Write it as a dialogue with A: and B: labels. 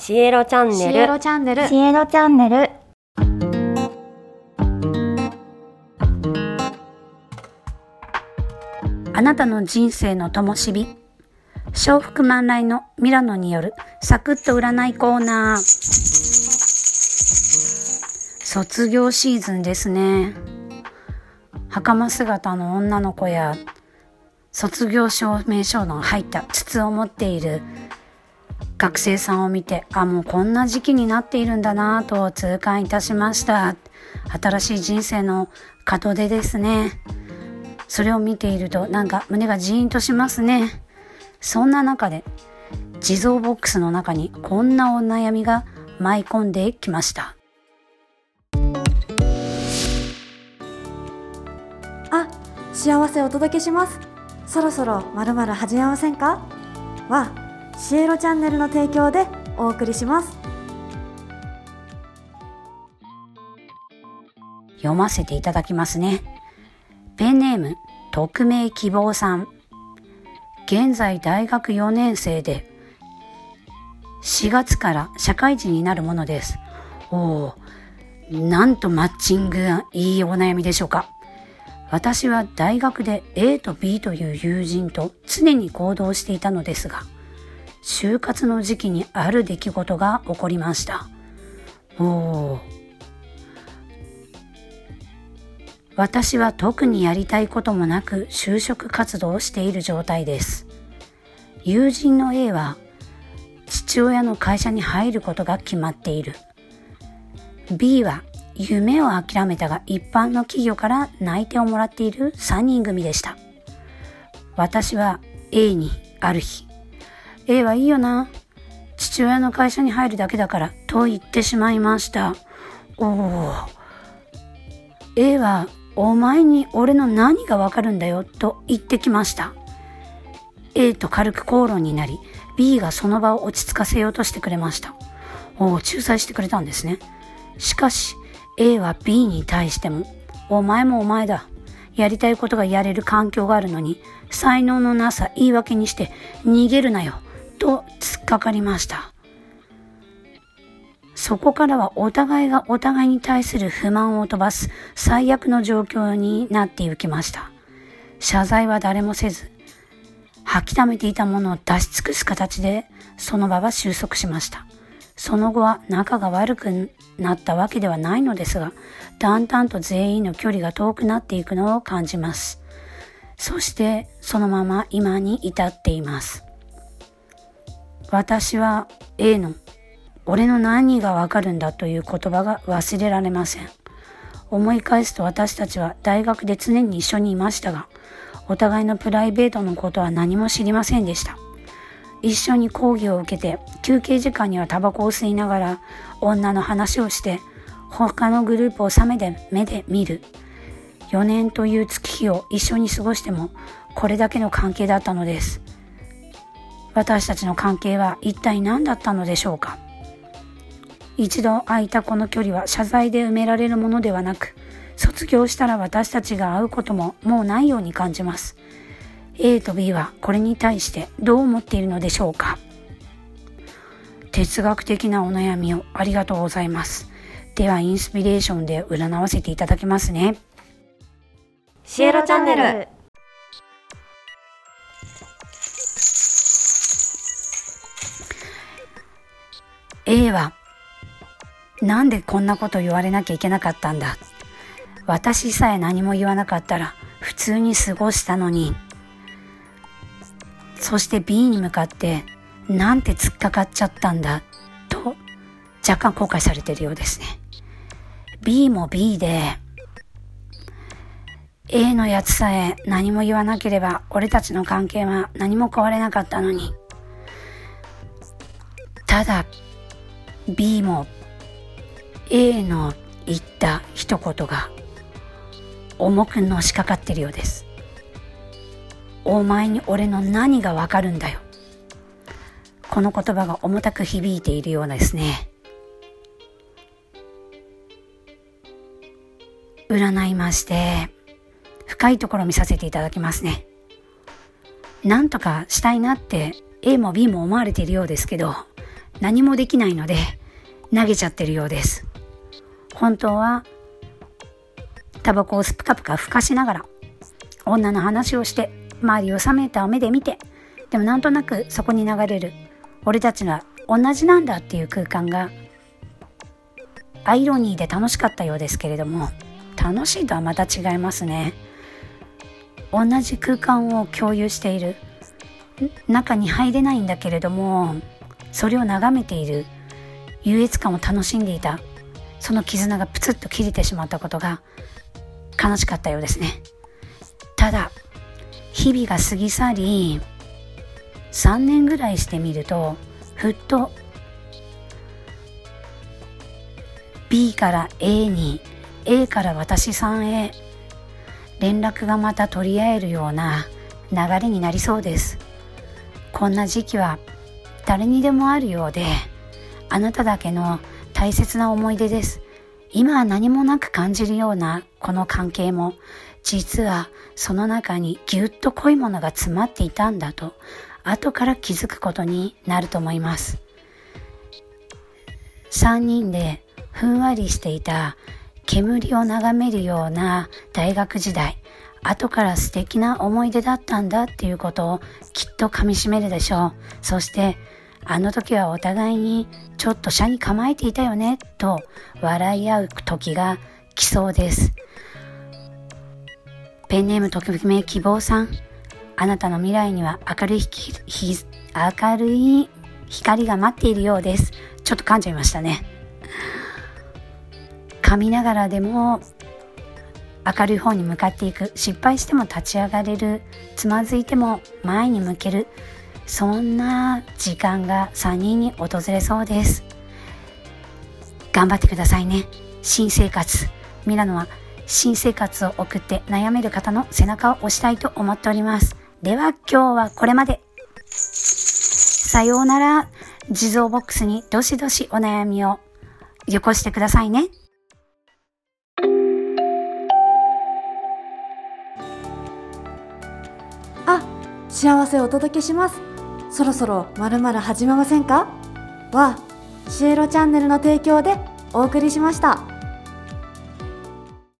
A: シエロチャン
B: シエ
A: ネル
B: ロチャンネル
C: シエロチャンネル
D: あなたの人生の灯火。笑福満来のミラノによるサクッと占いコーナー。卒業シーズンですね。袴姿の女の子や卒業証明書の入った筒を持っている学生さんを見て、あ、もうこんな時期になっているんだなと痛感いたしました。新しい人生の門出ですね。それを見ているとなんか胸がジーンとしますね。そんな中で地蔵ボックスの中にこんなお悩みが舞い込んできました。
B: あ幸せお届けしますそろそろまるまる始めませんか？はシエロチャンネルの提供でお送りします
D: 読ませていただきますね。ペンネーム、匿名希望さん。現在大学4年生で、4月から社会人になるものです。おお、なんとマッチングがいいお悩みでしょうか。私は大学で A と B という友人と常に行動していたのですが、就活の時期にある出来事が起こりました。お。私は特にやりたいこともなく就職活動をしている状態です。友人の A は父親の会社に入ることが決まっている。B は夢を諦めたが一般の企業から内定をもらっている3人組でした。私は A にある日、A はいいよな。父親の会社に入るだけだからと言ってしまいました。おお。A はお前に俺の何がわかるんだよと言ってきました。A と軽く口論になり、B がその場を落ち着かせようとしてくれました。おお、仲裁してくれたんですね。しかし、A は B に対しても、お前もお前だ。やりたいことがやれる環境があるのに、才能のなさ言い訳にして逃げるなよ。と突っかかりました。そこからはお互いがお互いに対する不満を飛ばす最悪の状況になっていきました。謝罪は誰もせず、吐き溜めていたものを出し尽くす形でその場は収束しました。その後は仲が悪くなったわけではないのですが、だんだんと全員の距離が遠くなっていくのを感じます。そしてそのまま今に至っています。私は A の俺の何がわかるんだという言葉が忘れられません。思い返すと私たちは大学で常に一緒にいましたが、お互いのプライベートのことは何も知りませんでした。一緒に講義を受けて、休憩時間にはタバコを吸いながら、女の話をして、他のグループを冷めて目で見る。4年という月日を一緒に過ごしても、これだけの関係だったのです。私たちの関係は一体何だったのでしょうか？一度空いたこの距離は謝罪で埋められるものではなく、卒業したら私たちが会うことももうないように感じます。A と B はこれに対してどう思っているのでしょうか？哲学的なお悩みをありがとうございます。ではインスピレーションで占わせていただきますね。
A: シエロチャンネル「
D: A はなんでこんなこと言われなきゃいけなかったんだ。私さえ何も言わなかったら普通に過ごしたのに。そして B に向かってなんて突っかかっちゃったんだ。と若干後悔されてるようですね。B も B で A のやつさえ何も言わなければ俺たちの関係は何も変われなかったのに。ただ B も A の言った一言が重くのしかかってるようです。お前に俺の何がわかるんだよ。この言葉が重たく響いているようですね。占いまして、深いところ見させていただきますね。なんとかしたいなって A も B も思われているようですけど、何もできないので投げちゃってるようです。本当はタバコをスプカプカふかしながら女の話をして周りを冷めた目で見てでもなんとなくそこに流れる俺たちは同じなんだっていう空間がアイロニーで楽しかったようですけれども楽しいとはまた違いますね同じ空間を共有している中に入れないんだけれどもそれを眺めている。優越感を楽しんでいた。その絆がプツッと切れてしまったことが悲しかったようですね。ただ日々が過ぎ去り3年ぐらいしてみるとふっと B から A に A から私さんへ連絡がまた取り合えるような流れになりそうです。こんな時期は誰にでもあるようであなただけの大切な思い出です。今は何もなく感じるようなこの関係も実はその中にぎゅっと濃いものが詰まっていたんだと後から気づくことになると思います。3人でふんわりしていた煙を眺めるような大学時代後から素敵な思い出だったんだっていうことをきっと噛みしめるでしょう。そしてあの時はお互いにちょっと車に構えていたよねと笑い合う時が来そうです。ペンネームときめ希望さん。あなたの未来には明るい明るい光が待っているようです。ちょっと噛んじゃいましたね。噛みながらでも明るい方に向かっていく失敗しても立ち上がれるつまずいても前に向けるそんな時間が3人に訪れそうです。頑張ってくださいね。新生活ミラノは新生活を送って悩める方の背中を押したいと思っております。では今日はこれまで。さようなら。地蔵ボックスにどしどしお悩みをよこしてくださいね。
B: 幸せをお届けしますそろそろまるまる始めませんか？はシエロチャンネルの提供でお送りしました。